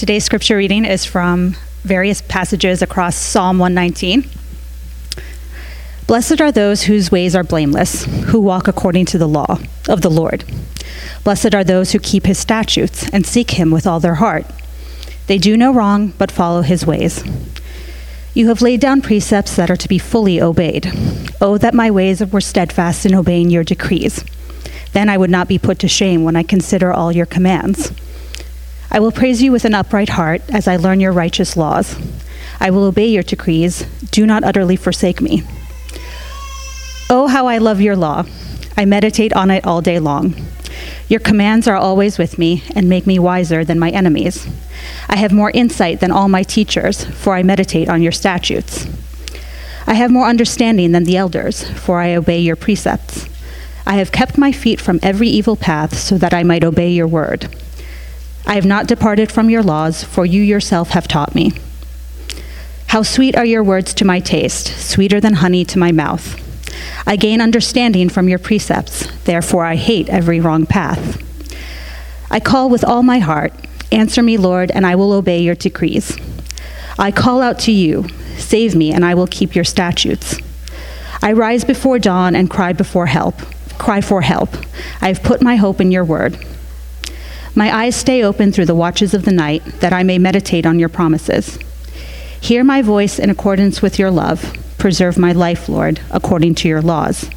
Today's scripture reading is from various passages across Psalm 119. Blessed are those whose ways are blameless, who walk according to the law of the Lord. Blessed are those who keep his statutes and seek him with all their heart. They do no wrong, but follow his ways. You have laid down precepts that are to be fully obeyed. Oh, that my ways were steadfast in obeying your decrees. Then I would not be put to shame when I consider all your commands. I will praise you with an upright heart as I learn your righteous laws. I will obey your decrees. Do not utterly forsake me. Oh, how I love your law. I meditate on it all day long. Your commands are always with me and make me wiser than my enemies. I have more insight than all my teachers, for I meditate on your statutes. I have more understanding than the elders, for I obey your precepts. I have kept my feet from every evil path so that I might obey your word. I have not departed from your laws, for you yourself have taught me. How sweet are your words to my taste, sweeter than honey to my mouth. I gain understanding from your precepts, therefore I hate every wrong path. I call with all my heart, Answer me, Lord, and I will obey your decrees. I call out to you, Save me, and I will keep your statutes. I rise before dawn and cry before help, cry for help. I have put my hope in your word. My eyes stay open through the watches of the night, that I may meditate on your promises. Hear my voice in accordance with your love. Preserve my life, Lord, according to your laws.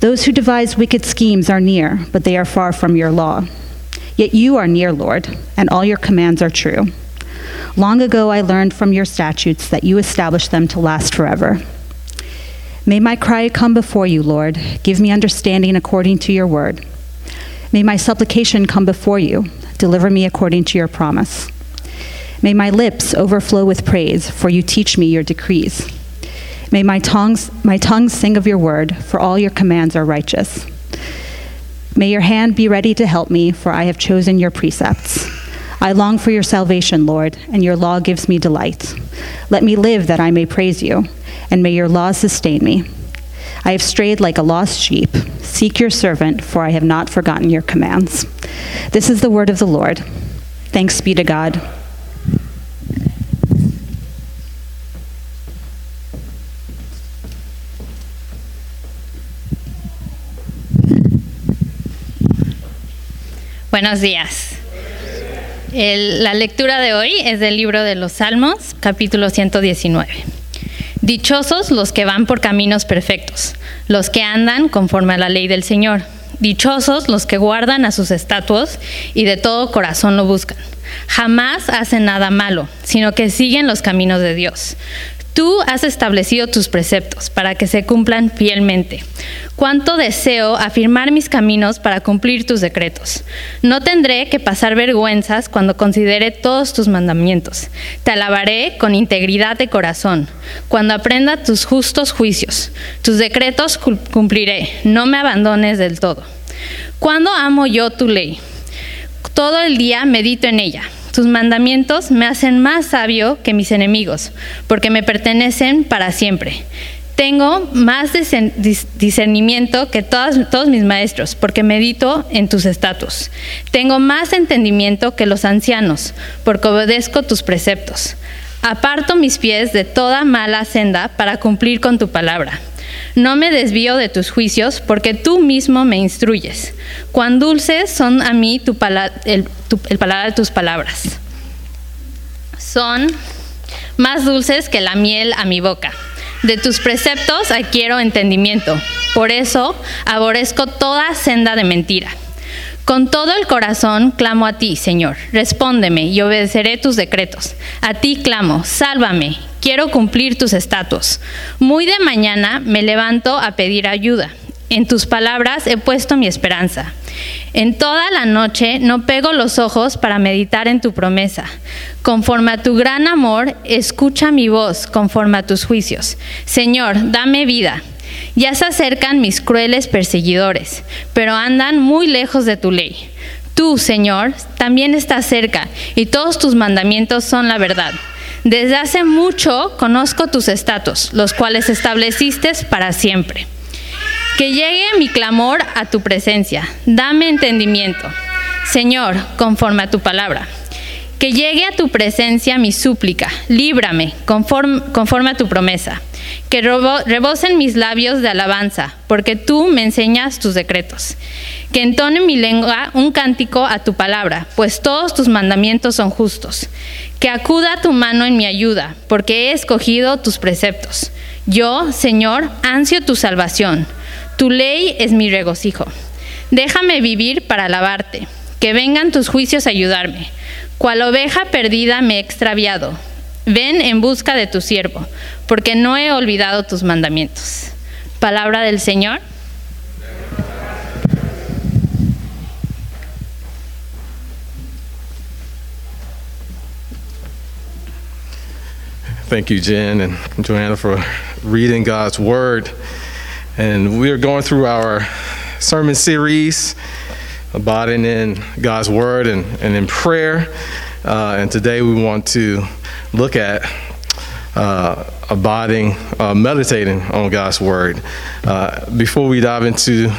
Those who devise wicked schemes are near, but they are far from your law. Yet you are near, Lord, and all your commands are true. Long ago I learned from your statutes that you established them to last forever. May my cry come before you, Lord. Give me understanding according to your word. May my supplication come before you. Deliver me according to your promise. May my lips overflow with praise, for you teach me your decrees. May my tongues, my tongue sing of your word, for all your commands are righteous. May your hand be ready to help me, for I have chosen your precepts. I long for your salvation, Lord, and your law gives me delight. Let me live that I may praise you, and may your laws sustain me. I have strayed like a lost sheep. Seek your servant, for I have not forgotten your commands. This is the word of the Lord. Thanks be to God. Buenos días. El- la lectura de hoy es del libro de los Salmos, capítulo 119. Dichosos los que van por caminos perfectos, los que andan conforme a la ley del Señor. Dichosos los que guardan a sus estatutos y de todo corazón lo buscan. Jamás hacen nada malo, sino que siguen los caminos de Dios. Tú has establecido tus preceptos para que se cumplan fielmente. Cuánto deseo afirmar mis caminos para cumplir tus decretos. No tendré que pasar vergüenzas cuando considere todos tus mandamientos. Te alabaré con integridad de corazón, cuando aprenda tus justos juicios. Tus decretos cumpliré, no me abandones del todo. Cuando amo yo tu ley, todo el día medito en ella. Tus mandamientos me hacen más sabio que mis enemigos, porque me pertenecen para siempre. Tengo más discernimiento que todos mis maestros, porque medito en tus estatus. Tengo más entendimiento que los ancianos, porque obedezco tus preceptos. Aparto mis pies de toda mala senda para cumplir con tu palabra. No me desvío de tus juicios, porque tú mismo me instruyes. Cuán dulces son a mí tu pala- el, tu- de tus palabras. Son más dulces que la miel a mi boca. De tus preceptos adquiero entendimiento. Por eso aborrezco toda senda de mentira. Con todo el corazón clamo a ti, Señor. Respóndeme y obedeceré tus decretos. A ti clamo, sálvame. Quiero cumplir tus estatutos. Muy de mañana me levanto a pedir ayuda. En tus palabras he puesto mi esperanza. En toda la noche no pego los ojos para meditar en tu promesa. Conforme a tu gran amor, escucha mi voz conforme a tus juicios. Señor, dame vida. Ya se acercan mis crueles perseguidores, pero andan muy lejos de tu ley. Tú, Señor, también estás cerca, y todos tus mandamientos son la verdad. Desde hace mucho conozco tus estatus, los cuales estableciste para siempre. Que llegue mi clamor a tu presencia. Dame entendimiento. Señor, conforme a tu palabra. Que llegue a tu presencia mi súplica, líbrame conforme, a tu promesa. Que rebosen mis labios de alabanza, porque tú me enseñas tus decretos. Que entone mi lengua un cántico a tu palabra, pues todos tus mandamientos son justos. Que acuda tu mano en mi ayuda, porque he escogido tus preceptos. Yo, Señor, ansio tu salvación. Tu ley es mi regocijo. Déjame vivir para alabarte. Que vengan tus juicios a ayudarme. Cual oveja perdida me he extraviado. Ven en busca de tu siervo, porque no he olvidado tus mandamientos. Palabra del Señor. Thank you, Jen and Joanna, for reading God's Word. And we are going through our sermon series, abiding in God's Word and, and in prayer. Uh, and today we want to look at uh, abiding, uh, meditating on God's Word. Uh, before we dive into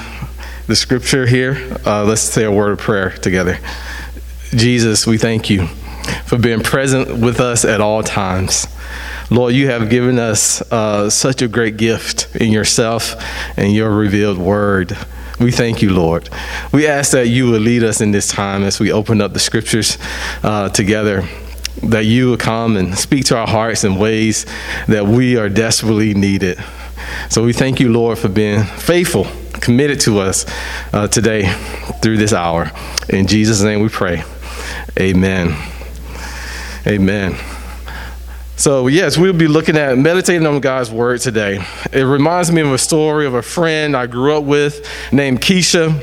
the scripture here, uh, let's say a word of prayer together. Jesus, we thank you for being present with us at all times. Lord, you have given us uh, such a great gift in yourself and your revealed word. We thank you, Lord. We ask that you will lead us in this time as we open up the scriptures uh, together, that you will come and speak to our hearts in ways that we are desperately needed. So we thank you, Lord, for being faithful, committed to us uh, today through this hour. In Jesus' name we pray. Amen. Amen. So, yes, we'll be looking at meditating on God's word today. It reminds me of a story of a friend I grew up with named Keisha.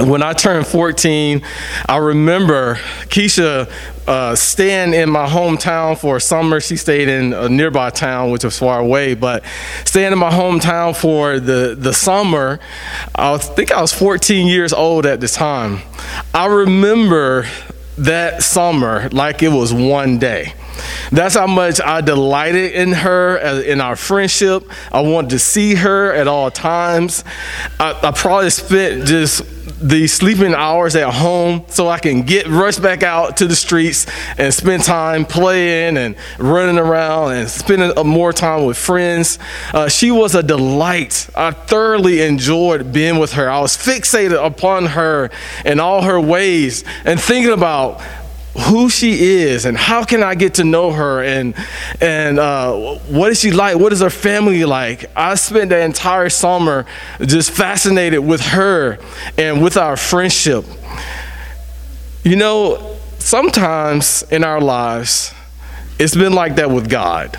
When I turned 14, I remember Keisha uh, staying in my hometown for a summer. She stayed in a nearby town, which was far away, but staying in my hometown for the, the summer. I think I was 14 years old at the time. I remember that summer like it was one day. That's how much I delighted in her, uh, in our friendship. I wanted to see her at all times. I, I probably spent just the sleeping hours at home so I can get rushed back out to the streets and spend time playing and running around and spending uh, more time with friends. Uh, she was a delight. I thoroughly enjoyed being with her. I was fixated upon her and all her ways and thinking about who she is and how can I get to know her and and uh, what is she like? What is her family like? I spent the entire summer just fascinated with her and with our friendship. You know, sometimes in our lives, it's been like that with God.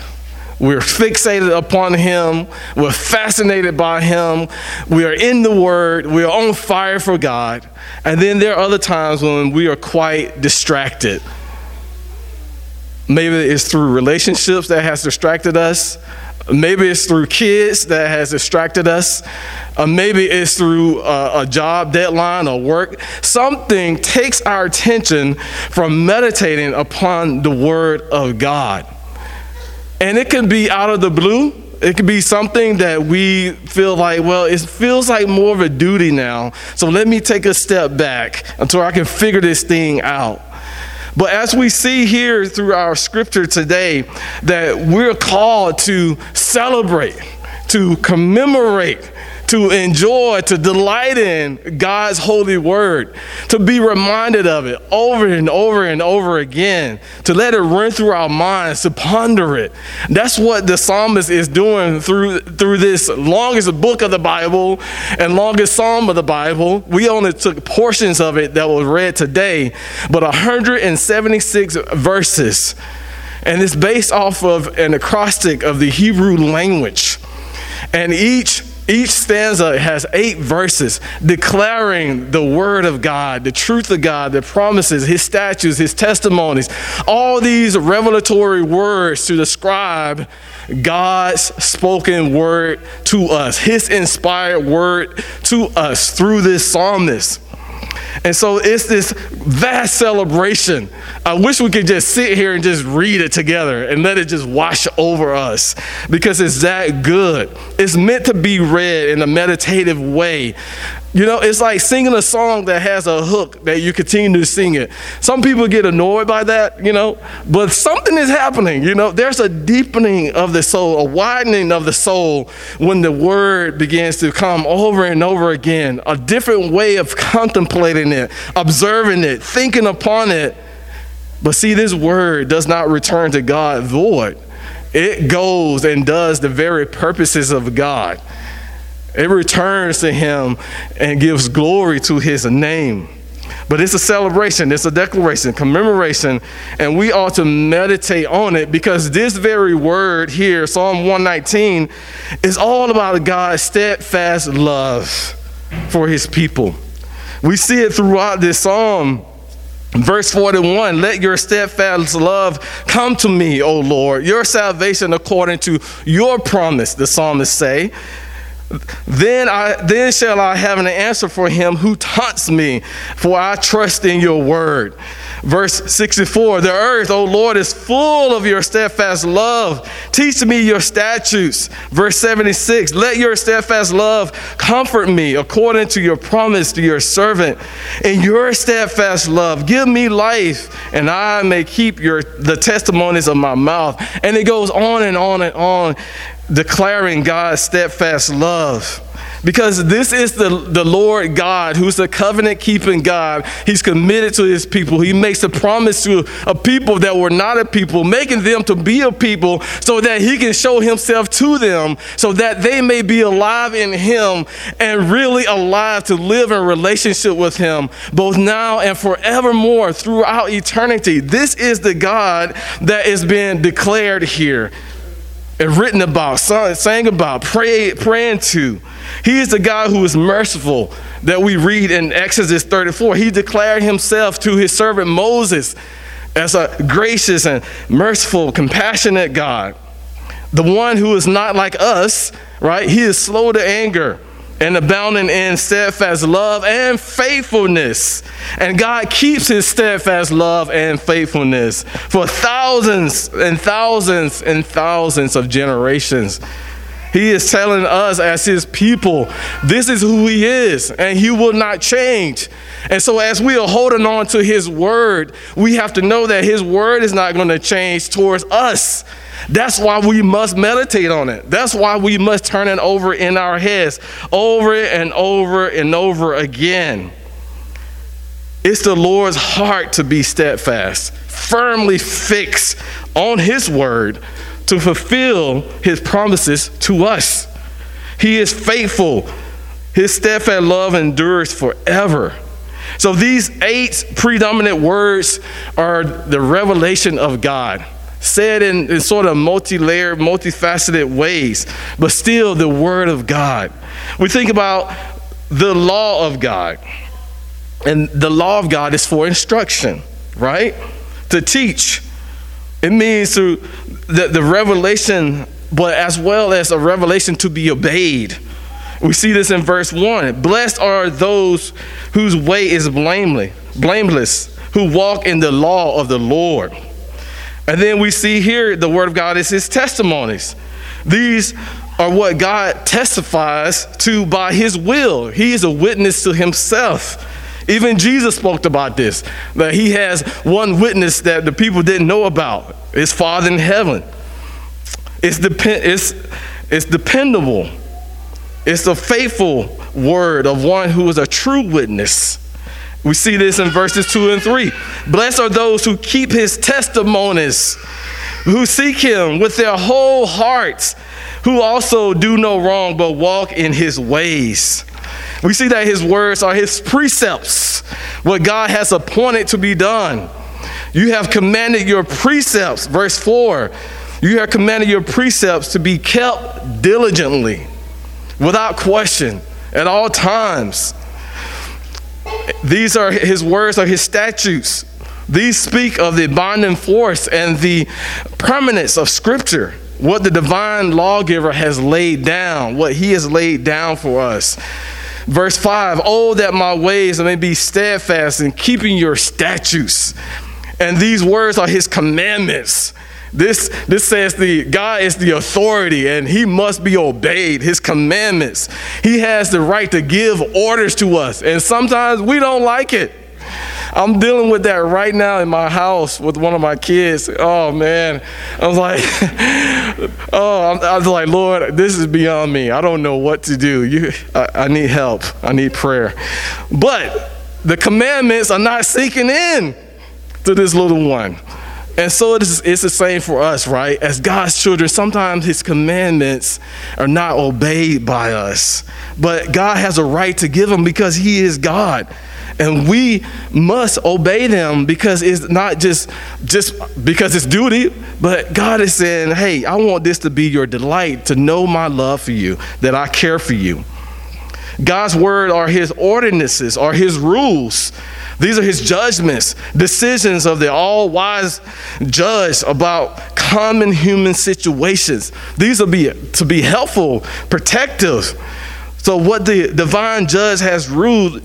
We're fixated upon Him. We're fascinated by Him. We are in the Word. We are on fire for God. And then there are other times when we are quite distracted. Maybe it's through relationships that has distracted us. Maybe it's through kids that has distracted us. Uh, maybe it's through uh, a job deadline or work. Something takes our attention from meditating upon the Word of God. And it can be out of the blue. It could be something that we feel like, well, it feels like more of a duty now. So let me take a step back until I can figure this thing out. But as we see here through our scripture today, that we're called to celebrate, to commemorate, to enjoy, to delight in God's holy word, to be reminded of it over and over and over again, to let it run through our minds, to ponder it. That's what the psalmist is doing through, through this longest book of the Bible and longest psalm of the Bible. We only took portions of it that was read today, but 176 verses. And it's based off of an acrostic of the Hebrew language. And each each stanza has eight verses declaring the word of God, the truth of God, the promises, his statutes, his testimonies, all these revelatory words to describe God's spoken word to us, his inspired word to us through this psalmist. And so it's this vast celebration. I wish we could just sit here and just read it together and let it just wash over us because it's that good. It's meant to be read in a meditative way. You know, it's like singing a song that has a hook that you continue to sing it. Some people get annoyed by that, you know, but something is happening, you know. There's a deepening of the soul, a widening of the soul when the word begins to come over and over again, a different way of contemplating it, observing it, thinking upon it. But see, this word does not return to God void, it goes and does the very purposes of God. It returns to him and gives glory to his name. But it's a celebration, it's a declaration, commemoration, and we ought to meditate on it because this very word here, Psalm 119, is all about God's steadfast love for his people. We see it throughout this psalm. Verse 41 Let your steadfast love come to me, O Lord, your salvation according to your promise, the psalmist say. Then I then shall I have an answer for him who taunts me, for I trust in your word. Verse 64 The earth, O Lord, is full of your steadfast love. Teach me your statutes. Verse 76 Let your steadfast love comfort me according to your promise to your servant. In your steadfast love, give me life, and I may keep your the testimonies of my mouth. And it goes on and on and on declaring God's steadfast love. Because this is the, the Lord God who's the covenant keeping God. He's committed to his people. He makes a promise to a people that were not a people, making them to be a people so that he can show himself to them, so that they may be alive in him and really alive to live in relationship with him, both now and forevermore throughout eternity. This is the God that is being declared here and written about, sang about, pray, praying to. He is the God who is merciful that we read in Exodus 34. He declared himself to his servant Moses as a gracious and merciful, compassionate God. The one who is not like us, right? He is slow to anger and abounding in steadfast love and faithfulness. And God keeps his steadfast love and faithfulness for thousands and thousands and thousands of generations. He is telling us as his people, this is who he is, and he will not change. And so, as we are holding on to his word, we have to know that his word is not going to change towards us. That's why we must meditate on it. That's why we must turn it over in our heads over and over and over again. It's the Lord's heart to be steadfast, firmly fixed on His word to fulfill His promises to us. He is faithful. His steadfast love endures forever. So these eight predominant words are the revelation of God said in, in sort of multi layered, multifaceted ways, but still the Word of God. We think about the law of God. And the law of God is for instruction, right? To teach. It means through the, the revelation, but as well as a revelation to be obeyed. We see this in verse 1. Blessed are those whose way is blameless, blameless, who walk in the law of the Lord. And then we see here the Word of God is His testimonies. These are what God testifies to by His will. He is a witness to Himself. Even Jesus spoke about this that He has one witness that the people didn't know about His Father in heaven. It's, depend- it's, it's dependable, it's the faithful word of one who is a true witness. We see this in verses 2 and 3. Blessed are those who keep his testimonies, who seek him with their whole hearts, who also do no wrong but walk in his ways. We see that his words are his precepts, what God has appointed to be done. You have commanded your precepts, verse 4. You have commanded your precepts to be kept diligently, without question, at all times. These are his words, are his statutes. These speak of the binding force and the permanence of Scripture, what the divine lawgiver has laid down, what he has laid down for us. Verse 5 Oh, that my ways may be steadfast in keeping your statutes. And these words are his commandments. This, this says the God is the authority and he must be obeyed, his commandments. He has the right to give orders to us, and sometimes we don't like it. I'm dealing with that right now in my house with one of my kids. Oh man, I was like, oh, I was like, Lord, this is beyond me. I don't know what to do. You, I, I need help. I need prayer. But the commandments are not sinking in to this little one. And so it is, it's the same for us, right? As God's children, sometimes His commandments are not obeyed by us. But God has a right to give them because He is God. And we must obey them because it's not just, just because it's duty, but God is saying, hey, I want this to be your delight, to know my love for you, that I care for you. God's word are his ordinances, are his rules. These are his judgments, decisions of the all wise judge about common human situations. These will be to be helpful, protective. So, what the divine judge has ruled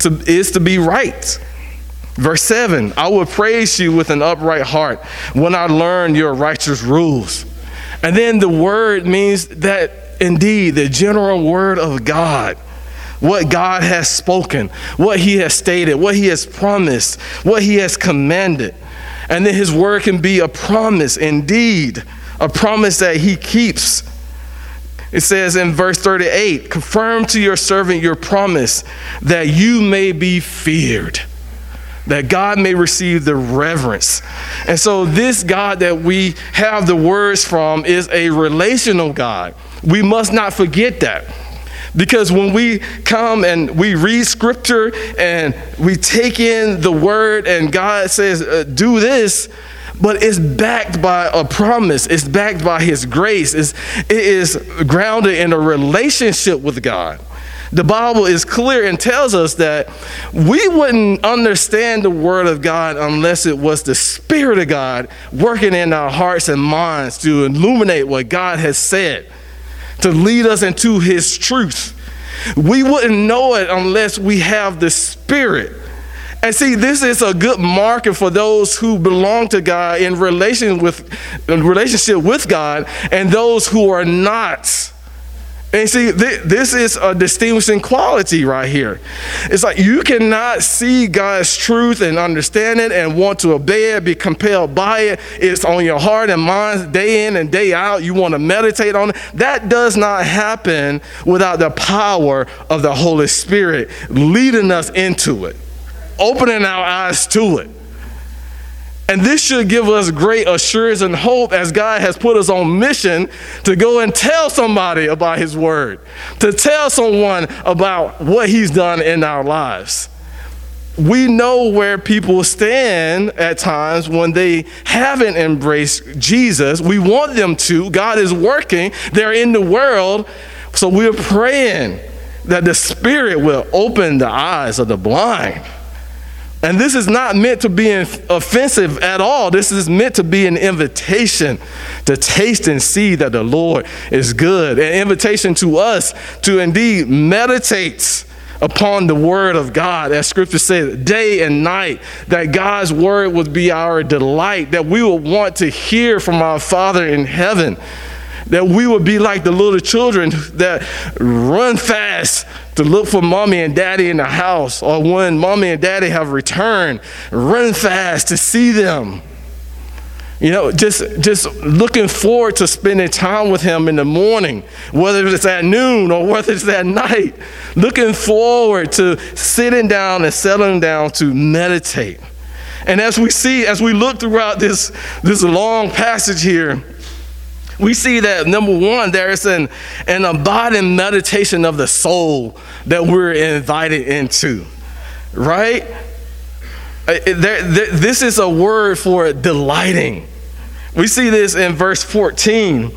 to, is to be right. Verse 7 I will praise you with an upright heart when I learn your righteous rules. And then the word means that indeed the general word of God, what God has spoken, what he has stated, what he has promised, what he has commanded. And then his word can be a promise indeed, a promise that he keeps. It says in verse 38 confirm to your servant your promise that you may be feared, that God may receive the reverence. And so, this God that we have the words from is a relational God. We must not forget that. Because when we come and we read scripture and we take in the word, and God says, uh, Do this, but it's backed by a promise. It's backed by His grace. It's, it is grounded in a relationship with God. The Bible is clear and tells us that we wouldn't understand the Word of God unless it was the Spirit of God working in our hearts and minds to illuminate what God has said, to lead us into His truth. We wouldn't know it unless we have the Spirit and see, this is a good marker for those who belong to God in relation with in relationship with God and those who are not. And see, th- this is a distinguishing quality right here. It's like you cannot see God's truth and understand it and want to obey it, be compelled by it. It's on your heart and mind day in and day out. You want to meditate on it. That does not happen without the power of the Holy Spirit leading us into it opening our eyes to it. And this should give us great assurance and hope as God has put us on mission to go and tell somebody about His Word, to tell someone about what He's done in our lives. We know where people stand at times when they haven't embraced Jesus. We want them to. God is working, they're in the world. So we're praying that the Spirit will open the eyes of the blind and this is not meant to be offensive at all. This is meant to be an invitation to taste and see that the Lord is good. An invitation to us to indeed meditate upon the word of God, as scripture says, day and night, that God's word would be our delight, that we will want to hear from our Father in heaven that we would be like the little children that run fast to look for mommy and daddy in the house, or when mommy and daddy have returned, run fast to see them. You know, just just looking forward to spending time with him in the morning, whether it's at noon or whether it's at night. Looking forward to sitting down and settling down to meditate. And as we see, as we look throughout this, this long passage here, we see that number one, there is an, an abiding meditation of the soul that we're invited into, right? Uh, this is a word for delighting. We see this in verse 14.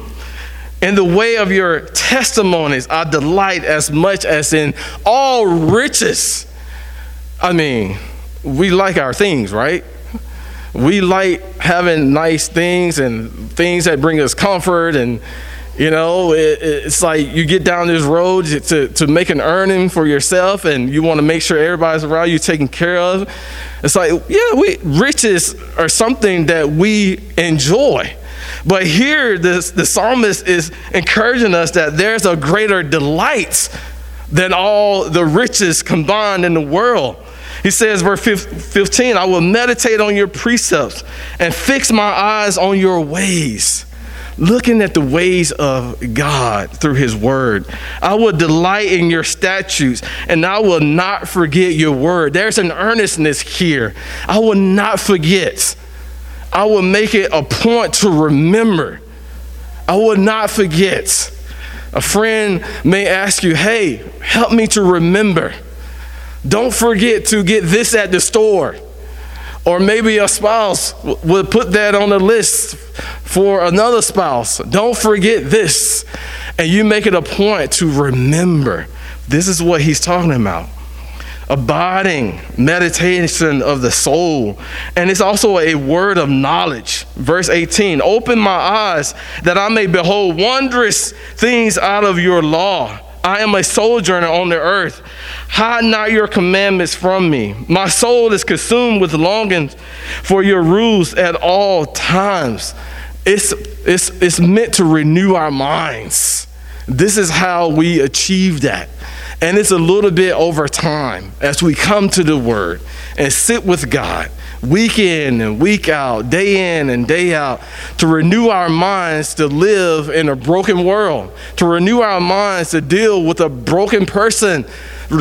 In the way of your testimonies, I delight as much as in all riches. I mean, we like our things, right? We like having nice things and things that bring us comfort and You know, it, it's like you get down this road to, to make an earning for yourself and you want to make sure everybody's around you taken care of. It's like, yeah, we riches are something that we enjoy. But here, this, the psalmist is encouraging us that there's a greater delight than all the riches combined in the world. He says, verse 15, I will meditate on your precepts and fix my eyes on your ways looking at the ways of God through His Word. I will delight in your statutes, and I will not forget your word. There's an earnestness here. I will not forget. I will make it a point to remember. I will not forget. A friend may ask you, hey, help me to remember. Don't forget to get this at the store. Or maybe a spouse would put that on the list for another spouse. Don't forget this. And you make it a point to remember. This is what he's talking about abiding meditation of the soul. And it's also a word of knowledge. Verse 18 Open my eyes that I may behold wondrous things out of your law. I am a sojourner on the earth. Hide not your commandments from me. My soul is consumed with longings for your rules at all times. It's, it's, it's meant to renew our minds. This is how we achieve that. And it's a little bit over time as we come to the Word and sit with God week in and week out, day in and day out, to renew our minds to live in a broken world, to renew our minds to deal with a broken person,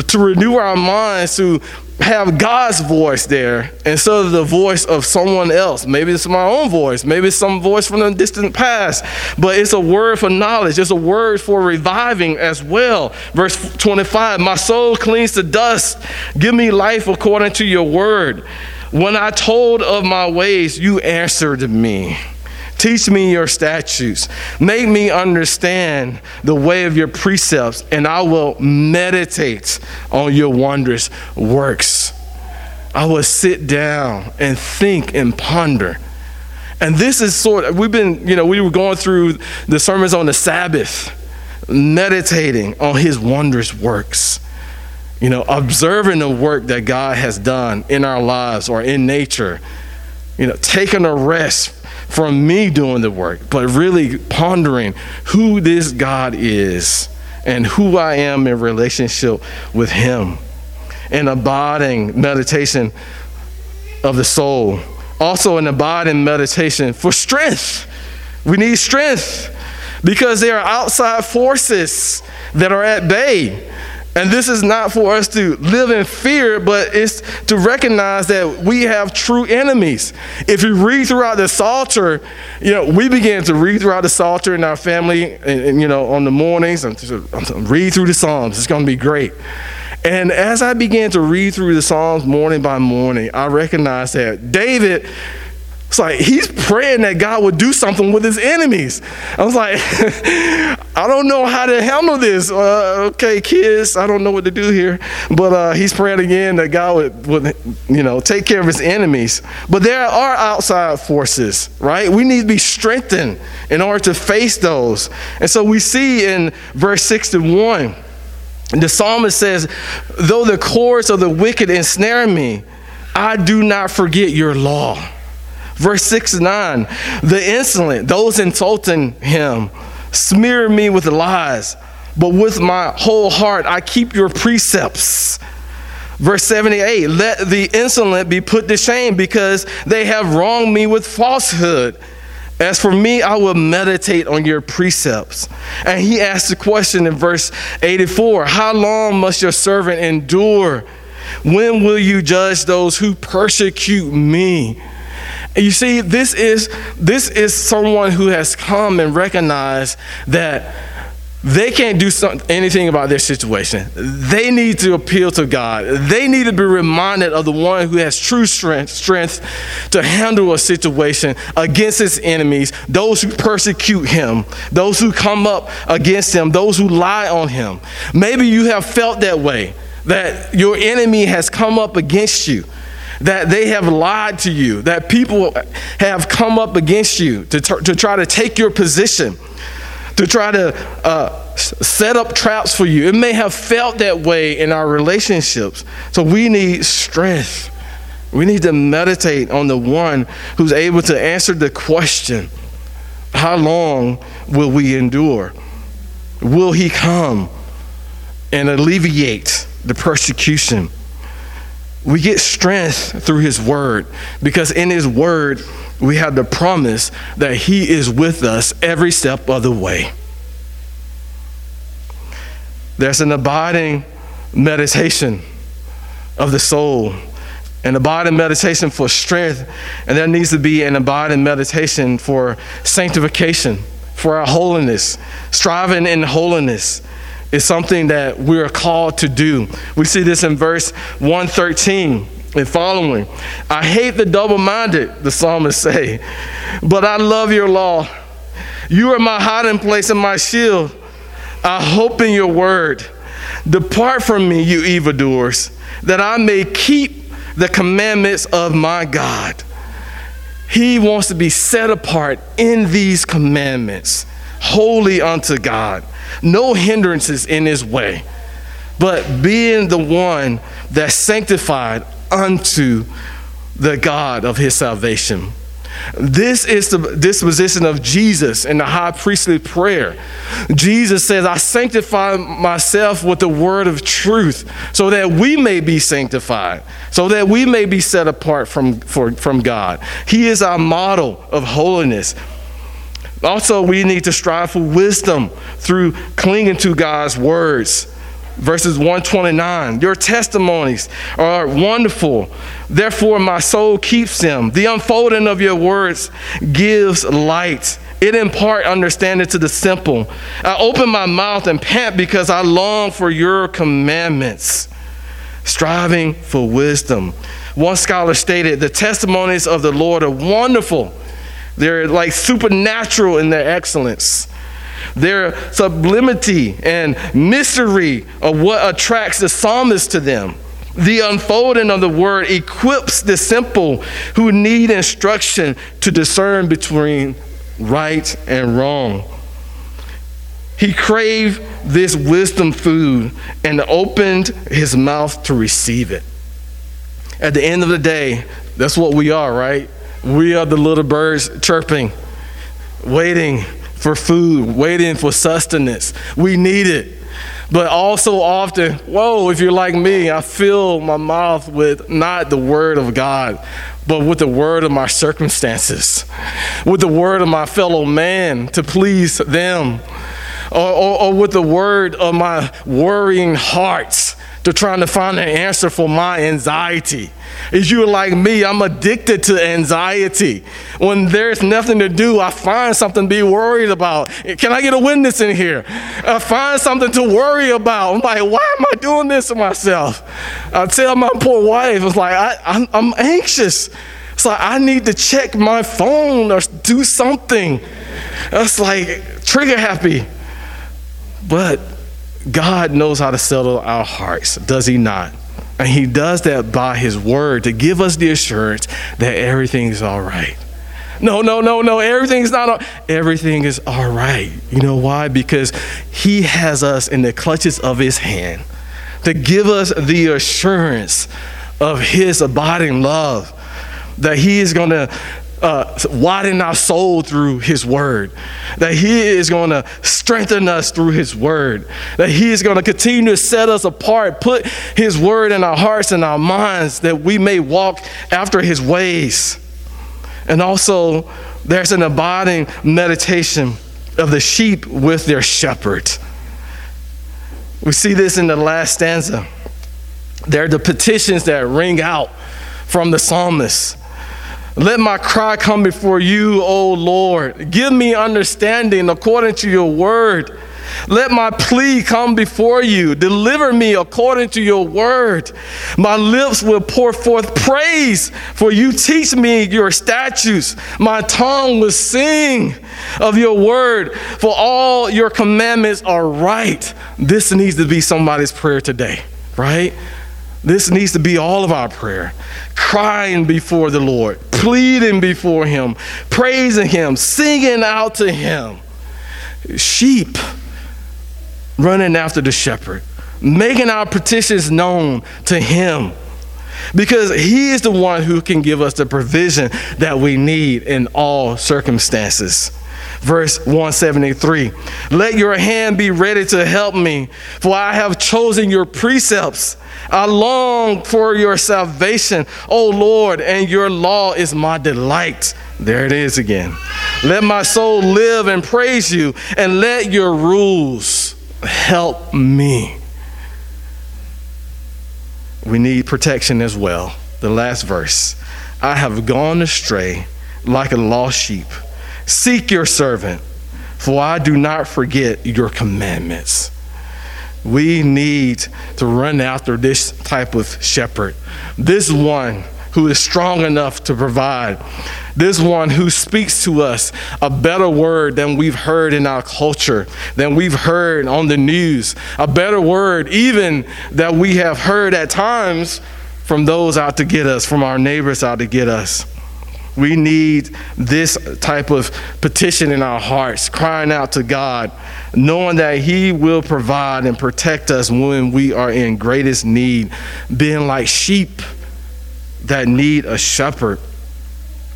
to renew our minds to have God's voice there instead of the voice of someone else. Maybe it's my own voice, maybe it's some voice from the distant past, but it's a word for knowledge, it's a word for reviving as well. Verse 25 My soul clings to dust, give me life according to your word. When I told of my ways, you answered me. Teach me your statutes. Make me understand the way of your precepts, and I will meditate on your wondrous works. I will sit down and think and ponder. And this is sort of, we've been, you know, we were going through the sermons on the Sabbath, meditating on his wondrous works. You know, observing the work that God has done in our lives or in nature. You know, taking a rest from me doing the work, but really pondering who this God is and who I am in relationship with Him. And abiding meditation of the soul. Also, an abiding meditation for strength. We need strength because there are outside forces that are at bay and this is not for us to live in fear, but it's to recognize that we have true enemies. If you read throughout the Psalter, you know, we began to read throughout the Psalter in our family, and, and you know, on the mornings, and read through the Psalms. It's going to be great. And as I began to read through the Psalms morning by morning, I recognized that David it's like he's praying that God would do something with his enemies. I was like, I don't know how to handle this. Uh, okay, kids, I don't know what to do here. But uh, he's praying again that God would, would, you know, take care of his enemies. But there are outside forces, right? We need to be strengthened in order to face those. And so we see in verse 61, the psalmist says, Though the cords of the wicked ensnare me, I do not forget your law. Verse 6 9, the insolent, those insulting him, smear me with lies, but with my whole heart I keep your precepts. Verse 78 Let the insolent be put to shame because they have wronged me with falsehood. As for me, I will meditate on your precepts. And he asked the question in verse 84 How long must your servant endure? When will you judge those who persecute me? And you see, this is this is someone who has come and recognized that they can't do some, anything about their situation. They need to appeal to God. They need to be reminded of the one who has true strength, strength to handle a situation against his enemies, those who persecute him, those who come up against him, those who lie on him. Maybe you have felt that way, that your enemy has come up against you that they have lied to you, that people have come up against you to, t- to try to take your position, to try to uh, set up traps for you. It may have felt that way in our relationships. So we need strength. We need to meditate on the one who's able to answer the question how long will we endure? Will he come and alleviate the persecution? We get strength through his word because in his word, we have the promise that he is with us every step of the way. There's an abiding meditation of the soul an abiding meditation for strength, and there needs to be an abiding meditation for sanctification, for our holiness. Striving in holiness is something that we are called to do. We see this in verse 113 and following. I hate the double minded, the psalmist say, but I love your law. You are my hiding place and my shield. I hope in your word. Depart from me, you evildoers, that I may keep the commandments of my God. He wants to be set apart in these commandments, holy unto God. No hindrances in his way, but being the one that's sanctified unto the God of his salvation. This is the disposition of Jesus in the high priestly prayer. Jesus says, I sanctify myself with the word of truth so that we may be sanctified, so that we may be set apart from, for, from God. He is our model of holiness. Also, we need to strive for wisdom through clinging to God's words. Verses 129 your testimonies are wonderful. Therefore my soul keeps them. The unfolding of your words gives light. It impart understanding to the simple. I open my mouth and pant because i long for your commandments. Striving for wisdom. One scholar stated the testimonies of the lord are wonderful they're like supernatural in their excellence their sublimity and mystery of what attracts the psalmist to them. The unfolding of the word equips the simple who need instruction to discern between right and wrong. He craved this wisdom food and opened his mouth to receive it. At the end of the day, that's what we are, right? We are the little birds chirping, waiting for food, waiting for sustenance. We need it. But also often, whoa, if you're like me, I fill my mouth with not the word of God, but with the word of my circumstances, with the word of my fellow man to please them, or, or, or with the word of my worrying hearts to trying to find an answer for my anxiety. If you're like me, I'm addicted to anxiety. When there's nothing to do, I find something to be worried about. Can I get a witness in here? I find something to worry about. I'm like, why am I doing this to myself? I tell my poor wife, it's like, I, I'm, I'm anxious. It's like, I need to check my phone or do something. That's like trigger happy. But God knows how to settle our hearts, does He not? And He does that by His word to give us the assurance that everything is all right. No, no, no, no, everything's not all, everything is all right. You know why? Because He has us in the clutches of His hand to give us the assurance of His abiding love that He is going to uh, widen our soul through His Word, that He is going to strengthen us through His Word, that He is going to continue to set us apart, put His Word in our hearts and our minds that we may walk after His ways. And also, there's an abiding meditation of the sheep with their shepherd. We see this in the last stanza. There are the petitions that ring out from the psalmist. Let my cry come before you, O Lord. Give me understanding according to your word. Let my plea come before you. Deliver me according to your word. My lips will pour forth praise, for you teach me your statutes. My tongue will sing of your word, for all your commandments are right. This needs to be somebody's prayer today, right? This needs to be all of our prayer. Crying before the Lord, pleading before Him, praising Him, singing out to Him. sheep running after the shepherd, making our petitions known to him. Because he is the one who can give us the provision that we need in all circumstances. Verse 173 Let your hand be ready to help me, for I have chosen your precepts. I long for your salvation, O Lord, and your law is my delight. There it is again. Let my soul live and praise you, and let your rules help me. We need protection as well. The last verse I have gone astray like a lost sheep. Seek your servant, for I do not forget your commandments. We need to run after this type of shepherd, this one who is strong enough to provide, this one who speaks to us a better word than we've heard in our culture, than we've heard on the news, a better word even that we have heard at times from those out to get us, from our neighbors out to get us. We need this type of petition in our hearts, crying out to God, knowing that He will provide and protect us when we are in greatest need, being like sheep that need a shepherd.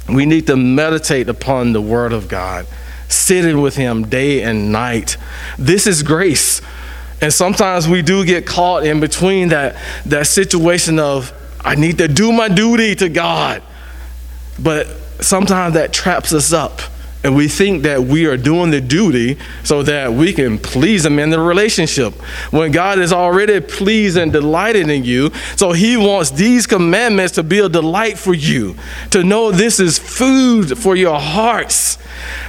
We need to meditate upon the Word of God, sitting with Him day and night. This is grace. And sometimes we do get caught in between that, that situation of, I need to do my duty to God. But sometimes that traps us up. And we think that we are doing the duty so that we can please Him in the relationship. When God is already pleased and delighted in you, so He wants these commandments to be a delight for you, to know this is food for your hearts,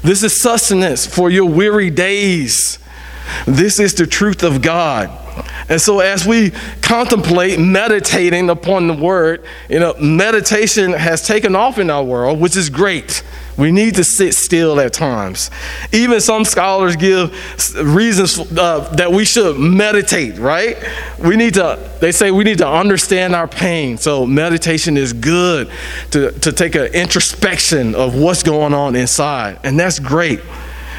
this is sustenance for your weary days. This is the truth of God. And so, as we contemplate meditating upon the word, you know, meditation has taken off in our world, which is great. We need to sit still at times. Even some scholars give reasons uh, that we should meditate, right? We need to, they say we need to understand our pain. So, meditation is good to, to take an introspection of what's going on inside. And that's great.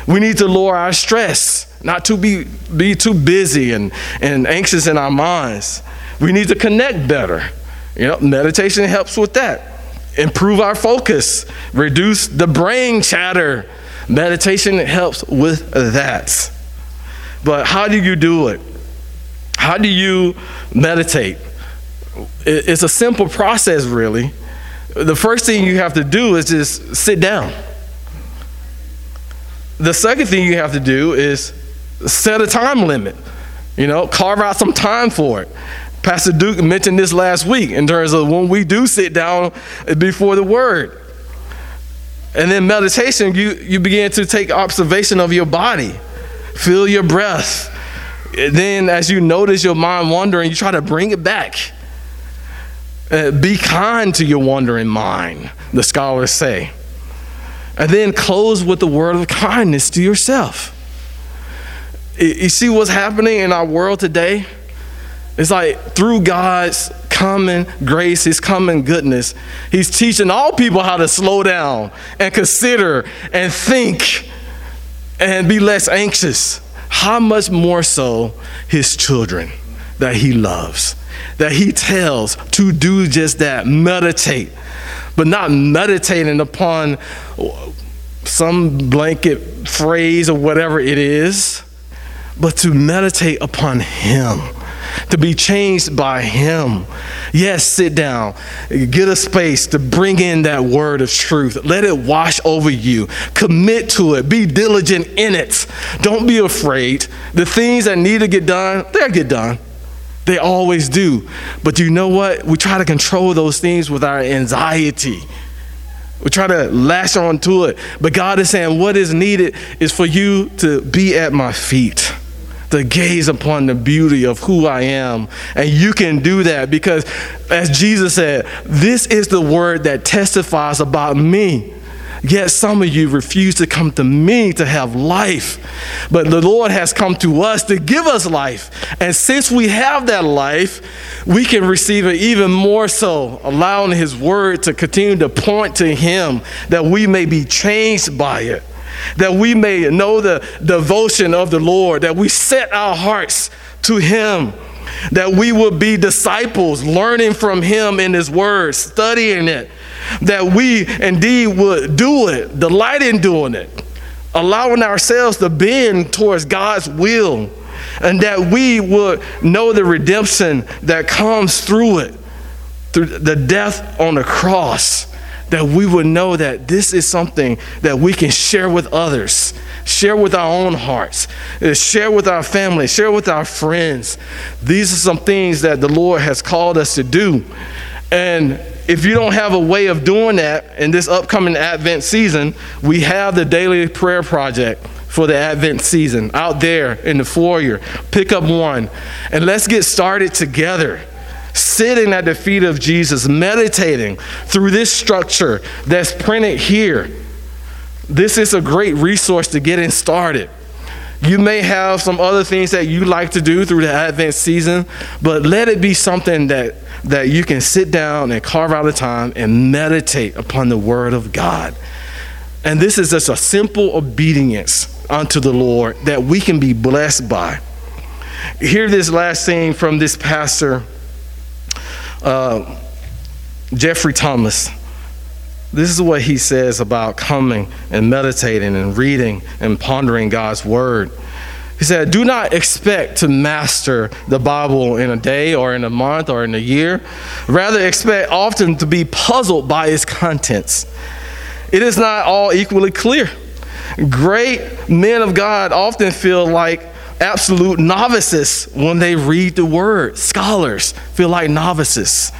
We need to lower our stress, not to be, be too busy and, and anxious in our minds. We need to connect better. You know, meditation helps with that improve our focus, reduce the brain chatter. Meditation helps with that. But how do you do it? How do you meditate? It's a simple process, really. The first thing you have to do is just sit down. The second thing you have to do is set a time limit. You know, carve out some time for it. Pastor Duke mentioned this last week in terms of when we do sit down before the Word. And then meditation, you, you begin to take observation of your body, feel your breath. then, as you notice your mind wandering, you try to bring it back. Uh, be kind to your wandering mind, the scholars say. And then close with the word of kindness to yourself. You see what's happening in our world today? It's like through God's common grace, His common goodness, He's teaching all people how to slow down and consider and think and be less anxious. How much more so His children that He loves, that He tells to do just that, meditate, but not meditating upon some blanket phrase or whatever it is, but to meditate upon Him to be changed by Him. Yes, sit down, get a space to bring in that word of truth. Let it wash over you. Commit to it, be diligent in it. Don't be afraid. The things that need to get done, they'll get done. They always do. But you know what? We try to control those things with our anxiety. We try to lash onto it. But God is saying, what is needed is for you to be at my feet to gaze upon the beauty of who I am. And you can do that because, as Jesus said, this is the word that testifies about me. Yet some of you refuse to come to me to have life. But the Lord has come to us to give us life. And since we have that life, we can receive it even more so, allowing His word to continue to point to Him that we may be changed by it. That we may know the devotion of the Lord, that we set our hearts to Him, that we will be disciples, learning from Him in His Word, studying it, that we indeed would do it, delight in doing it, allowing ourselves to bend towards God's will, and that we would know the redemption that comes through it, through the death on the cross that we would know that this is something that we can share with others, share with our own hearts, uh, share with our family, share with our friends. These are some things that the Lord has called us to do. And if you don't have a way of doing that in this upcoming Advent season, we have the Daily Prayer Project for the Advent season out there in the foyer. Pick up one and let's get started together sitting at the feet of Jesus, meditating through this structure that's printed here. This is a great resource to getting started. You may have some other things that you like to do through the Advent season, but let it be something that, that you can sit down and carve out a time and meditate upon the Word of God. And this is just a simple obedience unto the Lord that we can be blessed by. Hear this last thing from this pastor uh, Geoffrey Thomas. This is what he says about coming and meditating and reading and pondering God's Word. He said, Do not expect to master the Bible in a day or in a month or in a year. Rather, expect often to be puzzled by its contents. It is not all equally clear. Great men of God often feel like absolute novices when they read the word. Scholars feel like novices.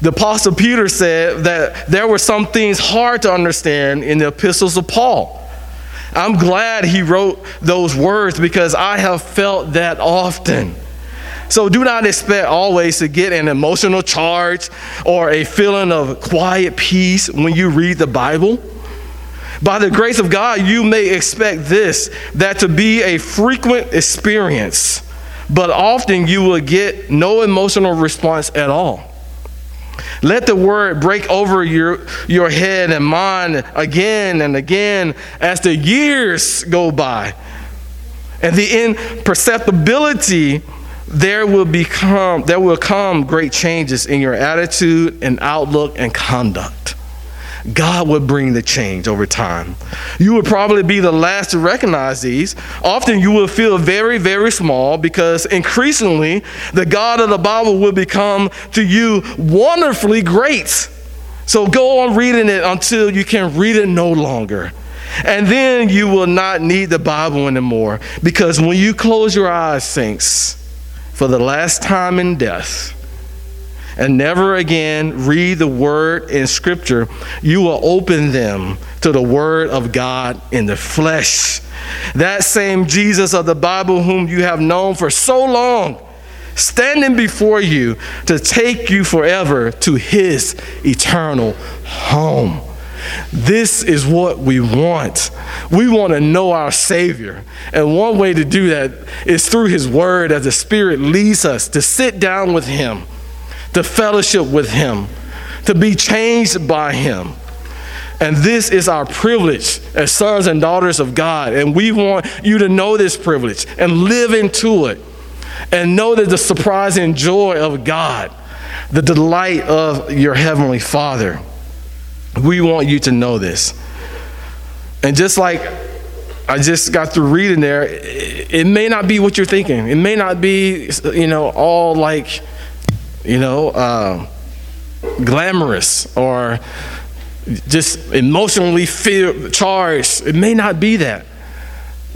The Apostle Peter said that there were some things hard to understand in the epistles of Paul. I'm glad he wrote those words because I have felt that often. So do not expect always to get an emotional charge or a feeling of quiet peace when you read the Bible. By the grace of God, you may expect this that to be a frequent experience, but often you will get no emotional response at all. Let the word break over your, your head and mind again and again as the years go by. And the imperceptibility there will become there will come great changes in your attitude and outlook and conduct. God would bring the change over time. You would probably be the last to recognize these. Often you will feel very, very small because increasingly the God of the Bible will become to you wonderfully great. So go on reading it until you can read it no longer. And then you will not need the Bible anymore because when you close your eyes, saints, for the last time in death, and never again read the word in scripture, you will open them to the word of God in the flesh. That same Jesus of the Bible, whom you have known for so long, standing before you to take you forever to his eternal home. This is what we want. We want to know our Savior. And one way to do that is through His Word as the Spirit leads us to sit down with Him to fellowship with Him, to be changed by Him. And this is our privilege as sons and daughters of God. And we want you to know this privilege and live into it and know that the surprising joy of God, the delight of your Heavenly Father. We want you to know this. And just like I just got through reading there, it may not be what you're thinking. It may not be, you know, all like you know, uh, glamorous or just emotionally feel, charged. It may not be that.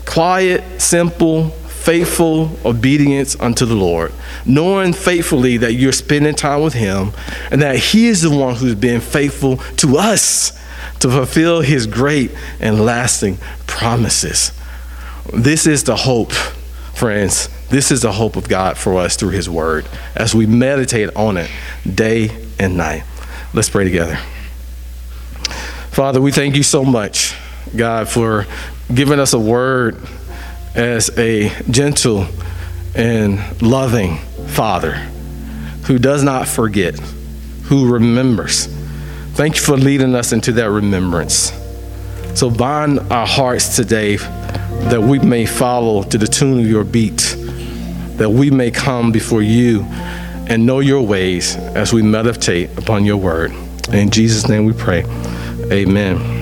Quiet, simple, faithful obedience unto the Lord, knowing faithfully that you're spending time with Him and that He is the one who's been faithful to us to fulfill His great and lasting promises. This is the hope, friends, this is the hope of God for us through His Word as we meditate on it day and night. Let's pray together. Father, we thank you so much, God, for giving us a word as a gentle and loving Father who does not forget, who remembers. Thank you for leading us into that remembrance. So bind our hearts today that we may follow to the tune of your beat, that we may come before you and know your ways as we meditate upon your word. In Jesus' name we pray. Amen.